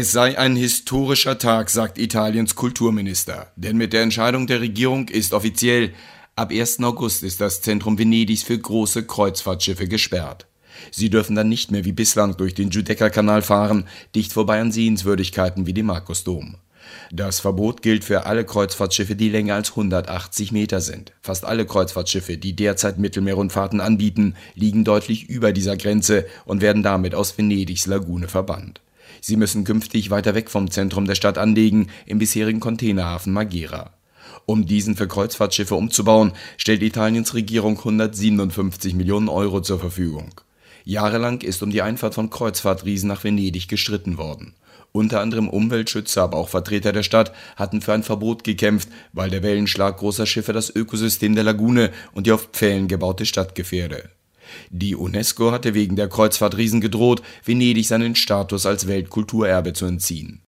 Es sei ein historischer Tag, sagt Italiens Kulturminister, denn mit der Entscheidung der Regierung ist offiziell, ab 1. August ist das Zentrum Venedigs für große Kreuzfahrtschiffe gesperrt. Sie dürfen dann nicht mehr wie bislang durch den Giudecca-Kanal fahren, dicht vorbei an Sehenswürdigkeiten wie dem Markusdom. Das Verbot gilt für alle Kreuzfahrtschiffe, die länger als 180 Meter sind. Fast alle Kreuzfahrtschiffe, die derzeit Mittelmeerrundfahrten anbieten, liegen deutlich über dieser Grenze und werden damit aus Venedigs Lagune verbannt. Sie müssen künftig weiter weg vom Zentrum der Stadt anlegen, im bisherigen Containerhafen Magera. Um diesen für Kreuzfahrtschiffe umzubauen, stellt Italiens Regierung 157 Millionen Euro zur Verfügung. Jahrelang ist um die Einfahrt von Kreuzfahrtriesen nach Venedig gestritten worden. Unter anderem Umweltschützer, aber auch Vertreter der Stadt hatten für ein Verbot gekämpft, weil der Wellenschlag großer Schiffe das Ökosystem der Lagune und die auf Pfählen gebaute Stadt gefährde. Die UNESCO hatte wegen der Kreuzfahrtriesen gedroht, Venedig seinen Status als Weltkulturerbe zu entziehen